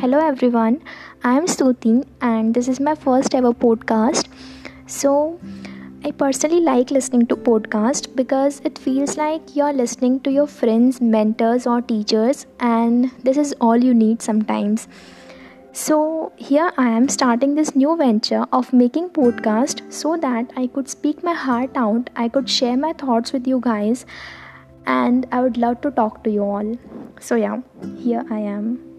Hello everyone, I am Stuti and this is my first ever podcast. So, I personally like listening to podcast because it feels like you're listening to your friends, mentors or teachers and this is all you need sometimes. So, here I am starting this new venture of making podcast so that I could speak my heart out, I could share my thoughts with you guys and I would love to talk to you all. So, yeah, here I am.